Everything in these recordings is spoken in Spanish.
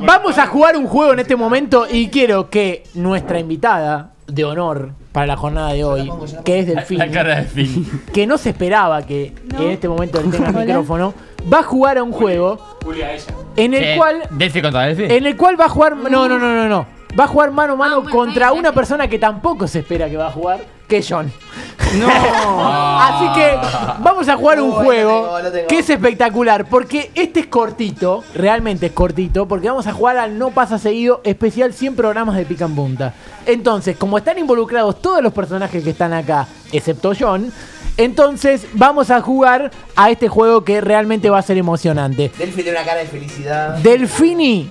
Vamos a jugar un juego en este momento y quiero que nuestra invitada de honor para la jornada de hoy, que es Delfín, La cara de Delfín. que no se esperaba que en este momento él tenga el micrófono, va a jugar a un juego en el Eh, cual Delphi contra Delphi. en el cual va a jugar no no no no no. Va a jugar mano a mano Ah, contra una persona que tampoco se espera que va a jugar, que John. No. Así que vamos a jugar un Uy, lo juego tengo, lo tengo. que es espectacular. Porque este es cortito, realmente es cortito. Porque vamos a jugar al No Pasa Seguido especial 100 programas de Pica en Punta. Entonces, como están involucrados todos los personajes que están acá, excepto John. Entonces vamos a jugar a este juego que realmente va a ser emocionante. Delphi tiene una cara de felicidad. Delfini,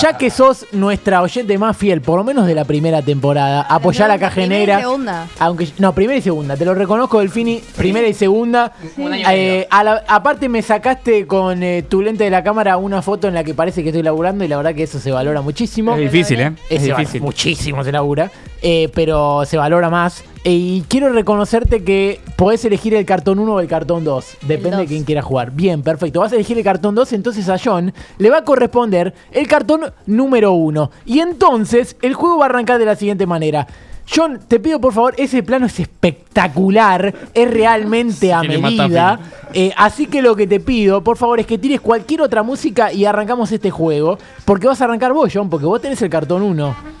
ya que sos nuestra oyente más fiel, por lo menos de la primera temporada, apoyá la caja Primera y segunda. Aunque no, primera y segunda, te lo reconozco, Delfini, primera y segunda. Un año y Eh, a la- aparte me sacaste con eh, tu lente de la cámara una foto en la que parece que estoy laburando y la verdad que eso se valora muchísimo. Es difícil, ¿eh? Es va- difícil. muchísimo se labura, eh, pero se valora más. Eh, y quiero reconocerte que podés elegir el cartón 1 o el cartón 2. Depende de quién quiera jugar. Bien, perfecto. Vas a elegir el cartón 2, entonces a John le va a corresponder el cartón número 1. Y entonces el juego va a arrancar de la siguiente manera. John, te pido por favor, ese plano es espectacular, es realmente a medida. Eh, así que lo que te pido, por favor, es que tires cualquier otra música y arrancamos este juego. Porque vas a arrancar vos, John, porque vos tenés el cartón 1.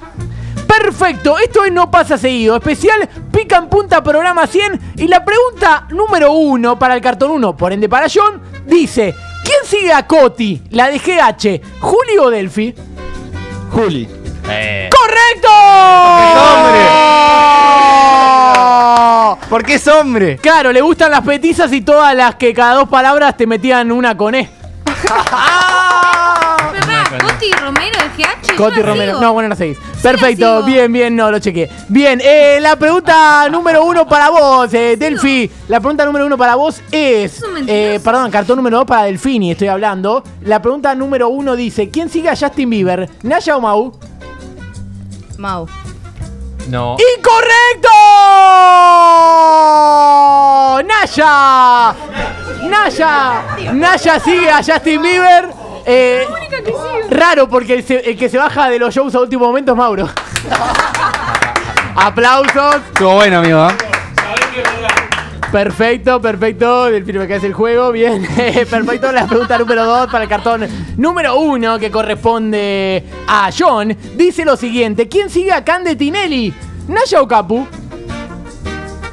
Perfecto, esto es No Pasa Seguido, especial Pica en Punta Programa 100 y la pregunta número uno para el cartón 1, por ende para John, dice, ¿quién sigue a Coti, la de GH, Juli o Delphi? Juli. Eh, ¡Correcto! Porque es hombre. Claro, le gustan las petizas y todas las que cada dos palabras te metían una con E. Romero de GH. Coti Romero. sigo. No, bueno, no seguís. Perfecto, bien, bien, no, lo chequé. Bien, eh, la pregunta número uno para vos, eh, Delphi. La pregunta número uno para vos es. Eh, perdón, cartón número dos para Delfini, estoy hablando. La pregunta número uno dice: ¿Quién sigue a Justin Bieber? ¿Naya o Mau? Mau. no. ¡Incorrecto! ¡Naya! ¡Naya! ¡Naya sigue a Justin Bieber! Eh, raro porque el, se- el que se baja de los shows a último momento es Mauro. Aplausos. Estuvo bueno, amigo. ¿eh? Perfecto, perfecto. Delfino me caes el juego. Bien. perfecto. La pregunta número 2 para el cartón número 1 que corresponde a John. Dice lo siguiente: ¿Quién sigue a Cande Tinelli? ¿Naya o Capu?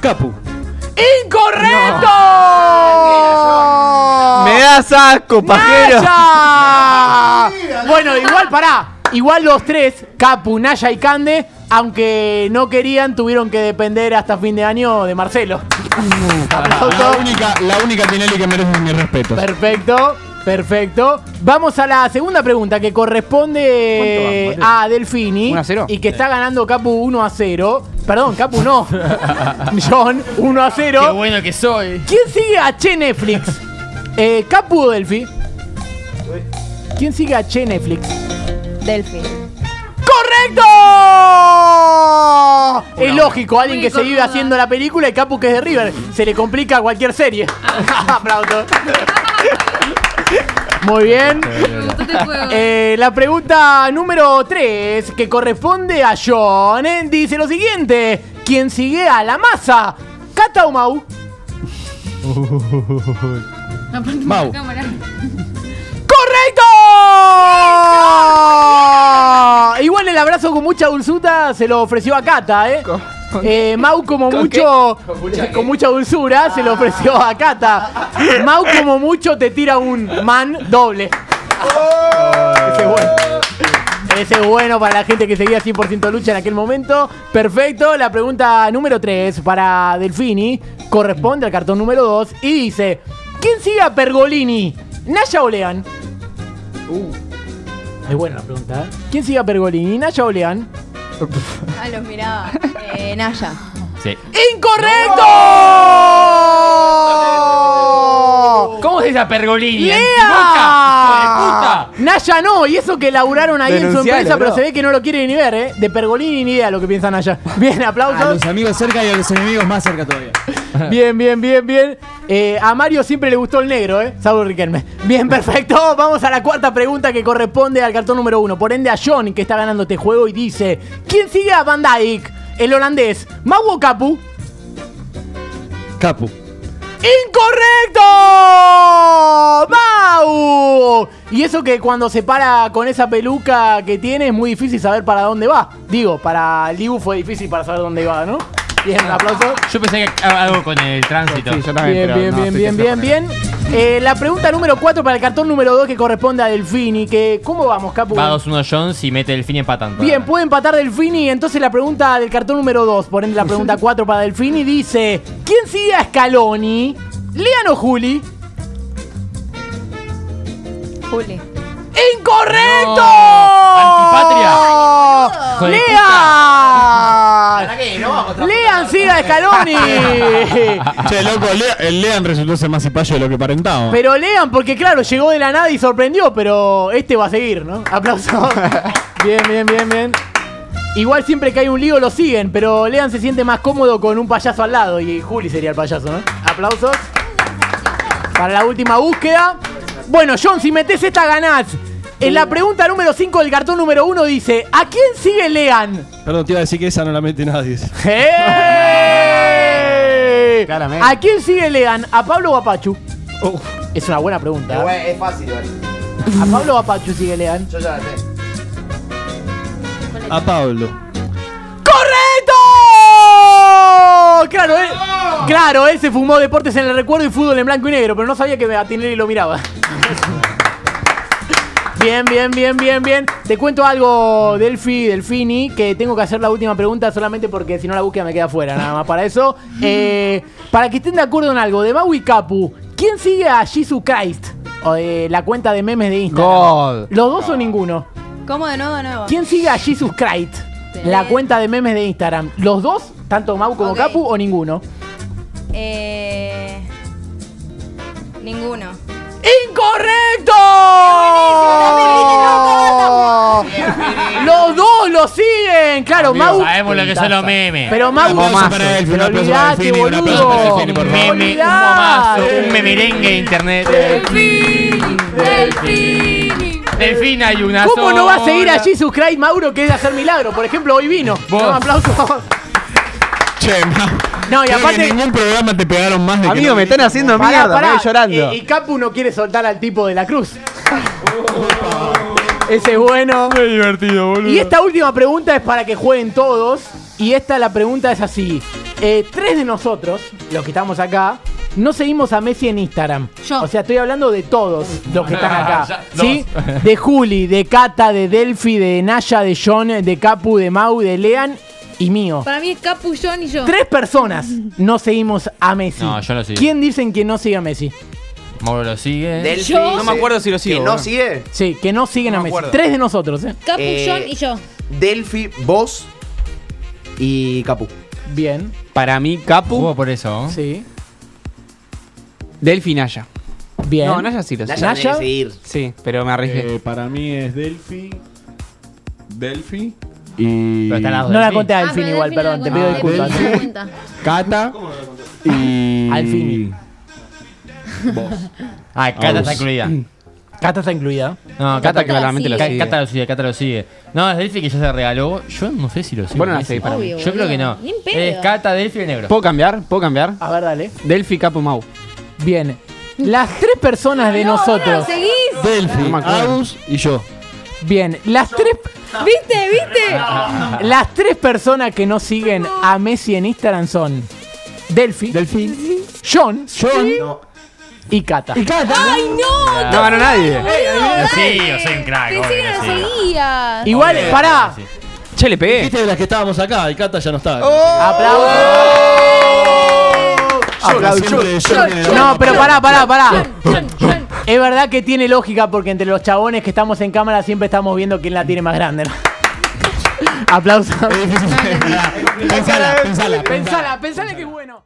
Capu. ¡Incorrecto! Me das asco, pajero. ¡Naya! Bueno, igual, pará. Igual los tres, Capu, Naya y Cande, aunque no querían, tuvieron que depender hasta fin de año de Marcelo. La única, la única Tinelli que merece mi respeto. Perfecto, perfecto. Vamos a la segunda pregunta que corresponde ¿Cuánto va? a Delfini. 1 a 0. Y que está ganando Capu 1 a 0. Perdón, Capu no. John, 1 a 0. Qué bueno que soy. ¿Quién sigue a Che Netflix? Eh, ¿Capu o Delphi? ¿Quién sigue a Che Netflix? Delphi. ¡Correcto! Es lógico, alguien que se vive haciendo la película y Capu que es de River. Se le complica cualquier serie. Aplauso. Muy bien. Eh, la pregunta número 3, que corresponde a John, eh, dice lo siguiente: ¿Quién sigue a la masa? ¿Cata o Mau? Aparte, Mau. la cámara. ¡Correcto! Igual el abrazo con mucha dulzuta se lo ofreció a Cata, ¿eh? Eh, Mau como mucho con mucha, dulzura se lo ofreció a Cata. Mau como mucho te tira un man doble. Ese es bueno. Ese es bueno para la gente que seguía 100% lucha en aquel momento. Perfecto. La pregunta número 3 para Delfini corresponde al cartón número 2 y dice: ¿Quién sigue a Pergolini? ¿Naya o Lean? Es buena la pregunta, ¿eh? ¿Quién sigue a Pergolini? ¿Naya o Lean? Ah, los miraba. Eh, Naya. Sí. ¡Incorrecto! ¿Cómo se dice a Pergolini? ¡Lea! Naya no, y eso que laburaron ahí en su empresa, pero se ve que no lo quiere ni ver, ¿eh? De Pergolini ni idea lo que piensa Naya. Bien, A aplausos. los amigos cerca y a los enemigos más cerca todavía. Bien, bien, bien, bien. Eh, a Mario siempre le gustó el negro, ¿eh? Saúl Riquelme. Bien, perfecto. Vamos a la cuarta pregunta que corresponde al cartón número uno. Por ende, a John, que está ganando este juego, y dice: ¿Quién sigue a Van Dijk? El holandés. ¿Mau o Capu? Capu. ¡Incorrecto! ¡Mau! Y eso que cuando se para con esa peluca que tiene es muy difícil saber para dónde va. Digo, para Liu fue difícil para saber dónde iba, ¿no? Bien, un aplauso. Yo pensé que algo con el tránsito. Sí, yo también. Bien, pero bien, no, bien, bien, bien, bien. Eh, la pregunta número 4 para el cartón número 2 que corresponde a Delfini. Que, ¿Cómo vamos, Capu? Va 2-1 Jones y mete el fin empatando. Bien, puede empatar Delfini. Entonces la pregunta del cartón número 2, por ende la pregunta 4 para Delfini, dice: ¿Quién sigue a Scaloni? ¿Lean o Juli? Juli. ¡Incorrecto! ¡Antipatria! Hijo de ¡Lean! ¡Lean siga a Scaloni! Che, loco, Lea- el Lean resultó ser más cipayo de lo que parentaba. Pero lean, porque claro, llegó de la nada y sorprendió, pero este va a seguir, ¿no? Aplausos. Bien, bien, bien, bien. Igual siempre que hay un lío lo siguen, pero Lean se siente más cómodo con un payaso al lado y Juli sería el payaso, ¿no? Aplausos. Para la última búsqueda. Bueno, John, si metes esta ganás. En la pregunta número 5 del cartón número 1 dice, ¿a quién sigue Lean? Perdón, te iba a decir que esa no la mete nadie. ¡Eh! Claramente. ¿A quién sigue Lean? ¿A Pablo o a Pachu? Es una buena pregunta. ¿eh? Es fácil, igual. ¿A Pablo o a Pachu sigue Lean? Yo ya la sé. A Pablo. ¡Correcto! Claro, él, claro, él se fumó deportes en el recuerdo y fútbol en blanco y negro, pero no sabía que a Tinelli lo miraba. Bien, bien, bien, bien, bien. Te cuento algo, Delphi, Delfini, que tengo que hacer la última pregunta solamente porque si no la búsqueda me queda fuera, nada más para eso. Eh, para que estén de acuerdo en algo, de Mau y Capu, ¿quién sigue a Jesus Christ? O de la cuenta de memes de Instagram. God. ¿Los dos o ninguno? ¿Cómo de nuevo, de nuevo? ¿Quién sigue a Jesus Christ? La cuenta de memes de Instagram. ¿Los dos? ¿Tanto Mau como. Capu o ninguno? Eh. Ninguno. ¡Incorrecto! Los dos lo siguen. Claro, Mau. Sabemos lo que son los memes. Pero Mau. Un aplauso para Delphi, un Pero aplauso para olvidate, Delfini, un aplauso para boludo. Delfini, por Un favor. meme, un momazo, Olvidate. un memerengue de internet. Delfín. Delfín hay una ¿Cómo no va a seguir a sola. Jesus Christ, Mauro, que es de hacer milagro? Por ejemplo, hoy vino. Vos. Un aplauso. Che, ma. No, y Creo que aparte- en ningún programa te pegaron más de que Amigo, no me están haciendo Pará, mierda, pará. me voy llorando. Eh, y Capu no quiere soltar al tipo de la cruz. Ese es bueno. Qué divertido, boludo. Y esta última pregunta es para que jueguen todos. Y esta la pregunta es así. Eh, tres de nosotros, los que estamos acá, no seguimos a Messi en Instagram. Yo. O sea, estoy hablando de todos los que están acá. Ya, ¿Sí? De Juli, de Cata, de Delphi, de Naya, de John, de Capu, de Mau, de Lean y mío. Para mí es Capu, John y yo. Tres personas no seguimos a Messi. No, yo lo sigo. ¿Quién dicen que no sigue a Messi? Mauro lo sigue. Delphi. Yo- No me acuerdo si lo sigo, ¿Que no boludo. sigue? Sí, que no siguen No a me Messi. acuerdo. Tres de nosotros, ¿eh? Capu, Eh, John y yo. Delphi, vos y Capu. Bien, Para mí, Capu, Jugó por eso. sí. Delphi Naya. Bien. No, Naya sí lo. Naya Naya. tiene que seguir. Sí, pero me arriesgué. Eh, para mí es Delphi. Delphi. Y. Pero al No la Delfín. conté a Ah, pero igual, perdón, te la pido conté. disculpas. Cuenta. Cata. Y. Alfini. Vos. Ah, Cata está incluida. Cata está incluida. No, Cata Cata, claramente lo sigue. Ca- sigue. Cata lo sigue, Cata lo sigue. No, es Delphi que ya se regaló. Yo no sé si lo sigue. Bueno, Messi. seguís para mí. Obvio, Yo creo que no. boludo. Ni en pedo. Es Cata, Delphi y el negro. ¿Puedo cambiar? ¿Puedo cambiar? A ver, dale. Delphi, Capu, Mau. Bien. Las tres personas de No, ¿dónde nosotros. seguís? Delphi, No. Agus y yo. Bien. Las tres. ¿Viste? ¿Viste? Las tres personas que no siguen a Messi en Instagram son Delphi, Delphi. John No. Y Cata. ¡Ay, no! No ganó nadie. boludo, Sí, yo soy un crack, Pensé que no sí. seguías. Igual, Obvio, pará. sí. Che, le pegué. Viste de las que estábamos acá y Cata ya no está. Aplausos. Siempre en el- No, pero pará, pará, pará. Es verdad que tiene lógica porque entre los chabones que estamos en cámara siempre estamos viendo quién la tiene más grande. ¿no? Aplausos. Es difícil. Pensala, pensala. Pensala, pensala que es bueno.